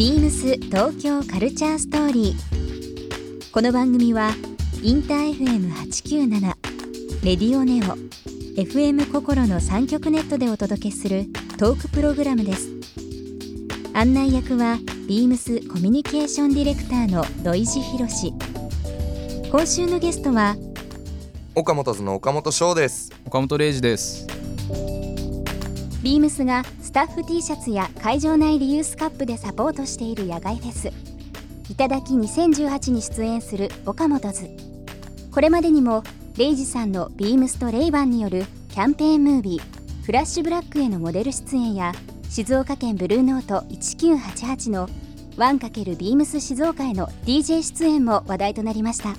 ビームス東京カルチャーストーリー。この番組はインター FM897 レディオネオ FM 心の三極ネットでお届けするトークプログラムです。案内役はビームスコミュニケーションディレクターの土井博志。今週のゲストは岡本図の岡本翔です岡本零士ですビームスがスタッフ T シャツや会場内リユースカップでサポートしている野外フェス。いただき2018に出演する岡本図。これまでにもレイジさんのビームスとレイバンによるキャンペーンムービーフラッシュブラックへのモデル出演や静岡県ブルーノート1988の 1× ビームス静岡への DJ 出演も話題となりました。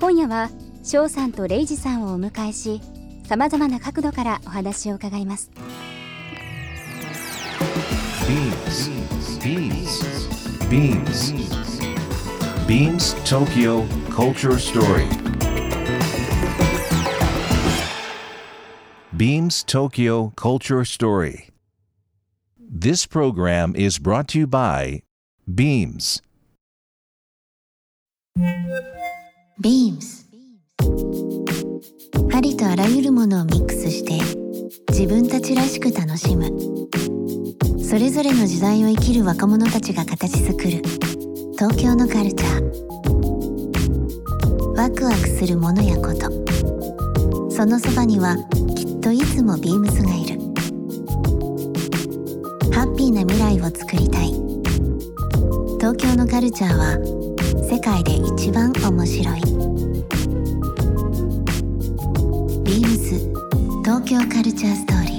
今夜は翔さんとレイジさんをお迎えしさまざまな角度からお話を伺います。Beams. Beams. Beams Tokyo Culture Story. Beams Tokyo Culture Story. This program is brought to you by Beams. Beams ありとあらゆるものをミックスして 自分たちらしく楽しむ。それぞれの時代を生きる若者たちが形作る。東京のカルチャー。ワクワクするものやこと。そのそばにはきっといつもビームスがいる。ハッピーな未来をつくりたい。東京のカルチャーは世界で一番面白い。東京カルチャーストーリ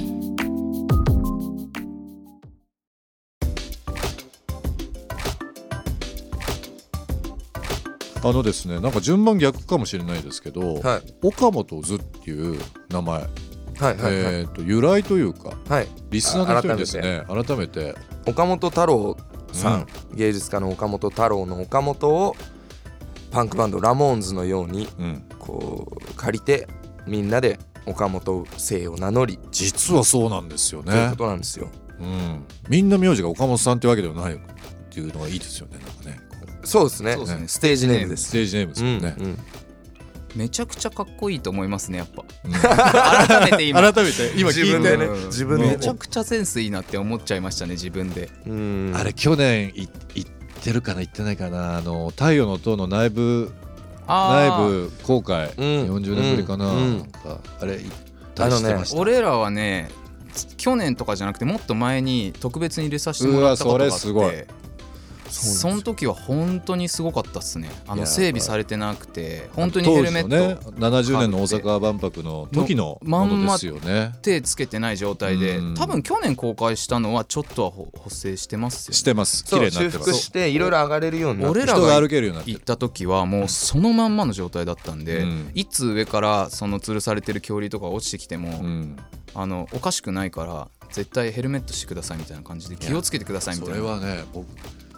ー。あのですねなんか順番逆かもしれないですけど、はい。岡本図っていう名前、はいはいはい、えー、と由来というかはい。リスナーの人にですね改めて。岡本太郎さん、芸術家の岡本太郎の岡本をパンクバンドラモーンズのようにうん、こう借りてみんなで岡本姓を名乗り、実はそうなんですよね。というこ、となんですよ。うん、みんな名字が岡本さんってわけではないっていうのがいいですよねなんかね。そうですね。そうですね。ステージネームです。ステージネームですうんもんね、うん。めちゃくちゃかっこいいと思いますねやっぱ。うん。改めて今。改めて今聞いて。自分でねうん。自分で。ねめちゃくちゃセンスいいなって思っちゃいましたね自分で。うん。あれ去年い行ってるかな行ってないかなあの太陽の塔の内部内あー。部公開、うん。40年ぶりかな,、うん。なんかあれ行ったりしてました、俺らはね去年とかじゃなくてもっと前に特別に入れさせてもらったことがあってその時は本当にすごかったっすね。あの整備されてなくて本当にヘルメット当時のね70年の大阪万博の時のものですよね。手つけてない状態でうん。多分去年公開したのはちょっとは補補正してますよね。してます。綺麗になってます。修復していろいろ上がれるようになって。俺ら人が歩けるようになってる。行った時はもうそのまんまの状態だったんで、うん。いつ上からその吊るされてる恐竜とか落ちてきても、うん。あのおかしくないから絶対ヘルメットしてくださいみたいな感じで気をつけてくださいみそたいな。れはね僕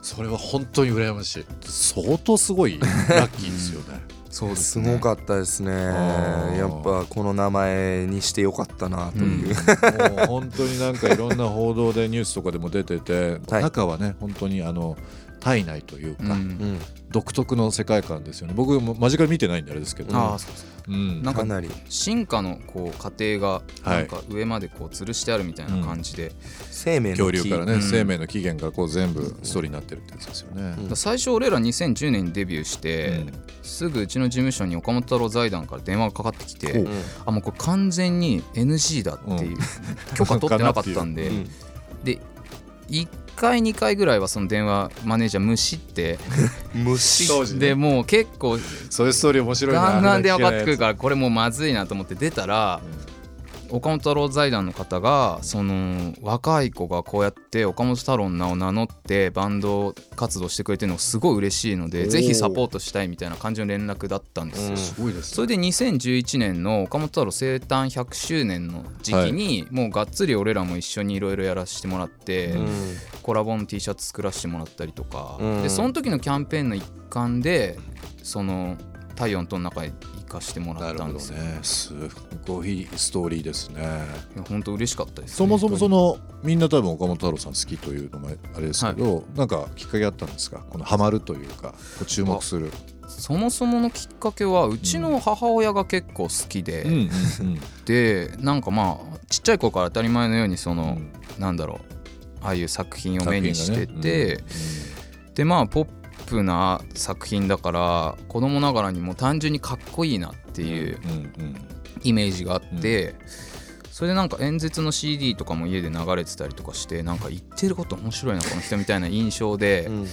それは本当に羨ましい。相当すごいラッキーですよね。そうですねすごかったですね。ー。やっぱこの名前にしてよかったなという、もう本当になんかいろんな報道でニュースとかでも出てて、はい。中はね本当にあの体内というか、うん。うん独特の世界観ですよね。僕も間近に見てないんであれですけど、ああそうそううん。なんかかなり。進化のこう過程がはい。なんか上までこう吊るしてあるみたいな感じで、生命の木。恐竜からね、うん。生命の起源がこう全部ストーリーになってるってやつですよね、最初俺ら2010年にデビューして、うん。すぐうちの事務所に岡本太郎財団から電話がかかってきて、あもうこれ完全に NG だっていう、うん。許可取ってなかったんで、う。んで1回2回ぐらいはその電話マネージャー無視って 虫当時ね。でもう結構そういうストーリー面白いな。ガンガン電話かかってくるらからこれもうまずいなと思って出たら岡本太郎財団の方がその若い子がこうやって岡本太郎の名を名乗ってバンド活動してくれてるのがすごい嬉しいのでぜひサポートしたいみたいな感じの連絡だったんですよ。すごいですそれで2011年の岡本太郎生誕100周年の時期に、もうがっつり俺らも一緒にいろいろやらせてもらって、うん。コラボの T シャツ作らせてもらったりとか、うん。でその時のキャンペーンの一環でその太陽の塔の中に行かしてもらったんですよ、ね。すごいストーリーですね。いや本当嬉しかったです、ね、そもそもそのみんな多分岡本太郎さん好きというのもあれですけど、なんかきっかけあったんですか？このハマるというか注目する。そもそものきっかけはうちの母親が結構好きで、うんうんでなんかまあちっちゃい頃から当たり前のようにその、うん。なんだろう。ああいう作品を目にして作品がて、ねでまあポップな作品だから子供ながらにも単純にかっこいいなっていうイメージがあって、それでなんか演説の CD とかも家で流れてたりとかしてなんか言ってること面白いなこの人みたいな印象で、うん。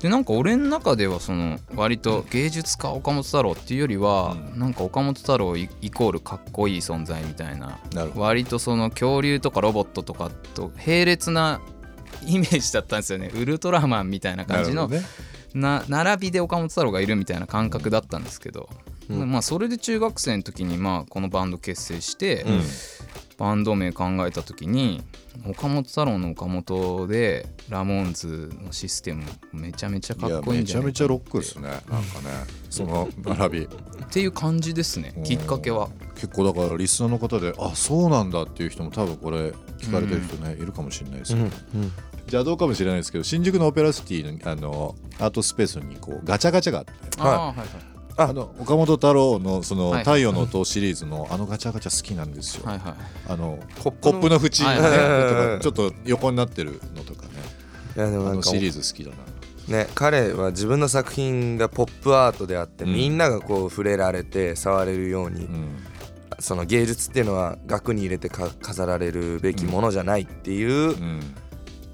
でなんか俺の中ではその割と芸術家岡本太郎っていうよりは、うん。なんか岡本太郎イイコールかっこいい存在みたいな。割とその恐竜とかロボットとかと並列なイメージだったんですよね。ウルトラマンみたいな感じのなるな並びで岡本太郎がいるみたいな感覚だったんですけど、うん。まあそれで中学生の時にまあこのバンド結成して、ほどねバンド名考えた時に岡本太郎の岡本でラモーンズのシステムめちゃめちゃかっこいいんめちゃめちゃじゃないかなロックですね。なんかねその並び。っていう感じですねきっかけは。結構だからリスナーの方であそうなんだっていう人も多分これ聞かれてる人ね、いるかもしれないですけど、邪道かもしれないですけど新宿のオペラシティのあのアートスペースにこうガチャガチャがあって。はいあの岡本太郎のそのはい太陽の塔シリーズのあのガチャガチャ好きなんですよ。はいはいあのコップの縁、ねはいはい とかちょっと横になってるのとかね。いやでもあなんかのシリーズ好きだな。ね彼は自分の作品がポップアートであって、うんみんながこう触れられて触れるように、うん。その芸術っていうのは額に入れてか飾られるべきものじゃないっていううん。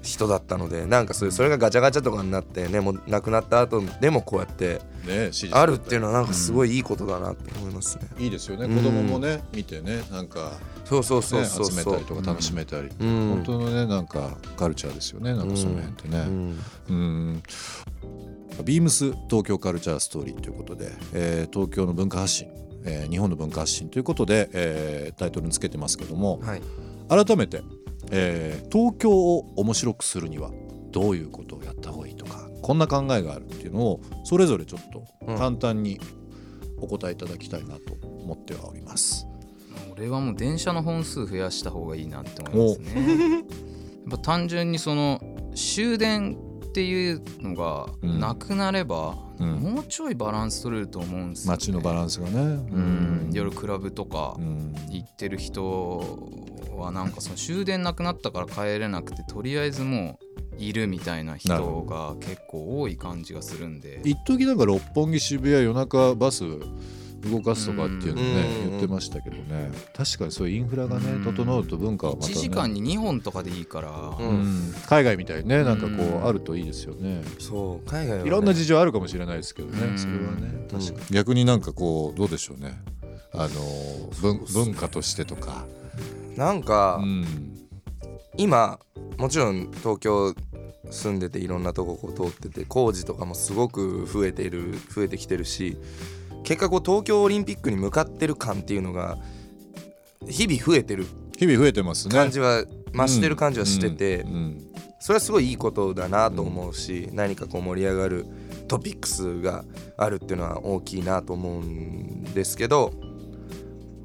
人だったのでなんかそれそれがガチャガチャとかになってねもう亡くなった後でもこうやってねあるっていうのはなんかすごいいいことだなって思いますね。いいですよね。うん子供もね見てねなんかそうそうそうね集めたりとか楽しめたり。うん。本当のねなんかカルチャーですよね。なんかその辺ってね。うん。うん。ビームス東京カルチャーストーリーということで、えー東京の文化発信、えー日本の文化発信ということで、えータイトルにつけてますけどもはい。改めて、えー東京を面白くするにはどういうことをやった方がいいとかこんな考えがあるっていうのをそれぞれちょっとうん。簡単にお答えいただきたいなと思ってはおります。俺はもう電車の本数増やした方がいいなって思いますね。やっぱ単純にその終電っていうのがうん。なくなれば、うん。もうちょいバランス取れると思うんですよ、ね、街のバランスがね、うん。夜クラブとかうん。行ってる人はなんかその終電なくなったから帰れなくてとりあえずもういるみたいな人が結構多い感じがするんで。一時なんか六本木渋谷夜中バス動かすとかっていうのねうん。言ってましたけどね。確かにそういうインフラがねうん整うと文化はまた、1ね、時間に2本とかでいいから、うん。うん海外みたいにねなんかこうあるといいですよね。そう海外はね。いろんな事情あるかもしれないですけどねうん。それはね。うん確かに。逆になんかこうどうでしょうね。あの文文化としてとか。なんか、うん。今もちろん東京住んでていろんなとここう通ってて工事とかもすごく増えている増えてきてるし結果こう東京オリンピックに向かってる感っていうのが日々増えてる日々増えてますね。感じは増してる感じはしてて、うんうんそれはすごいいいことだなと思うし、何かこう盛り上がるトピックスがあるっていうのは大きいなと思うんですけど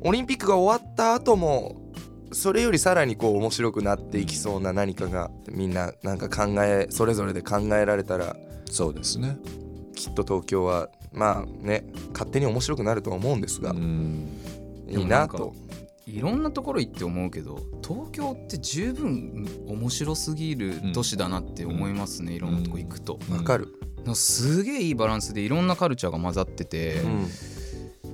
オリンピックが終わった後もそれよりさらにこう面白くなっていきそうな何かがみんななんか考えそれぞれで考えられたらそうですね。きっと東京はまあね勝手に面白くなるとは思うんですが、うん。いいなと。いろんなところ行って思うけど東京って十分面白すぎる都市だなって思いますね、いろんなとこ行くと、うん。わかる、すげえいいバランスでいろんなカルチャーが混ざってて、うん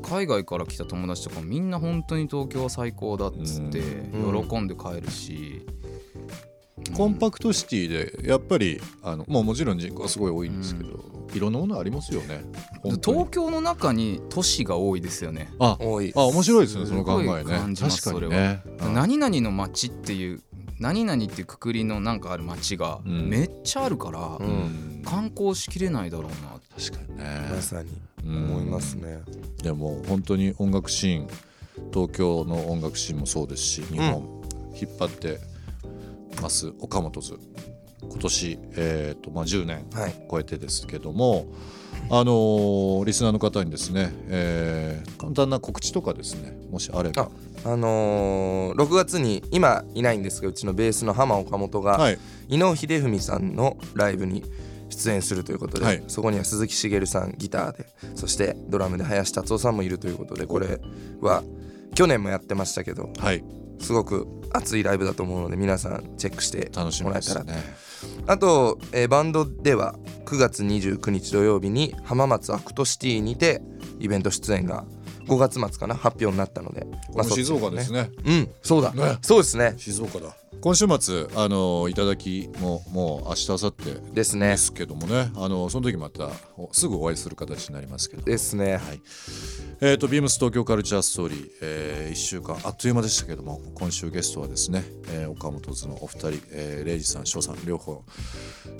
海外から来た友達とかもみんな本当に東京は最高だっつってうん。喜んで帰るし、コンパクトシティでやっぱりあの、まあ、もちろん人口はすごい多いんですけど、いろんなものありますよね。東京の中に都市が多いですよね。あ多い。あ面白いですねその考えね。確かにね。うん。何々の街っていう何々っていうくくりのなんかある街がうん。めっちゃあるから、うんうん観光しきれないだろうな確かにね。まさに。うん。思いますね。でも本当に音楽シーン東京の音楽シーンもそうですし日本、引っ張ってます岡本図今年、えーとまあ、10年はい。超えてですけども、あのーリスナーの方にですね、えー簡単な告知とかですねもしあれば。ああのー6月に今いないんですがうちのベースの浜岡本が、はい。伊能秀文さんのライブに出演するということで、はい。そこには鈴木茂さんギターでそしてドラムで林達夫さんもいるということでこれは去年もやってましたけどはい。すごく熱いライブだと思うので皆さんチェックしてもらえたらねあと、えーバンドでは9月29日土曜日に浜松アクトシティにてイベント出演が5月末かな発表になったので、この静岡ですね。ねうんそうだ、ね。そうですね。静岡だ。今週末あのいただきももう明日明後日ですね。ですけどもね。あのその時またおすぐお会いする形になりますけど。ですね。はい。えー、とビームス東京カルチャーストーリー、え1週間あっという間でしたけども今週ゲストはですね、えー岡本図のお二人、えー、レイジさん翔さん両方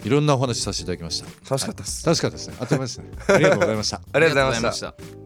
いろんなお話しさせていただきました。楽しかったです、楽しかったですね。あっという間ですね。ありがとうございました。ありがとうございました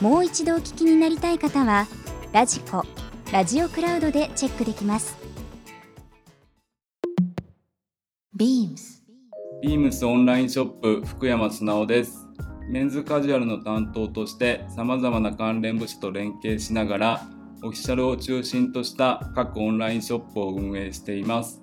もう一度お聞きになりたい方はラジコラジオクラウドでチェックできますビームスビームスオンラインショップ福山素直です。メンズカジュアルの担当として様々な関連部署と連携しながらオフィシャルを中心とした各オンラインショップを運営しています。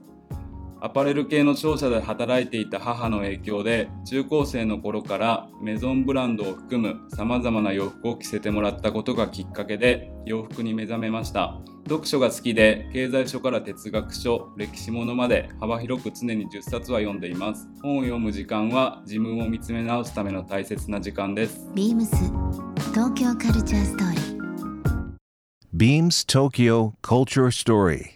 アパレル系の商社で働いていた母の影響で中高生の頃からメゾンブランドを含む様々な洋服を着せてもらったことがきっかけで洋服に目覚めました。読書が好きで経済書から哲学書歴史ものまで幅広く常に10冊は読んでいます本を読む時間は自分を見つめ直すための大切な時間ですビームス東京カルチャーストーリー Beams Tokyo Culture Story.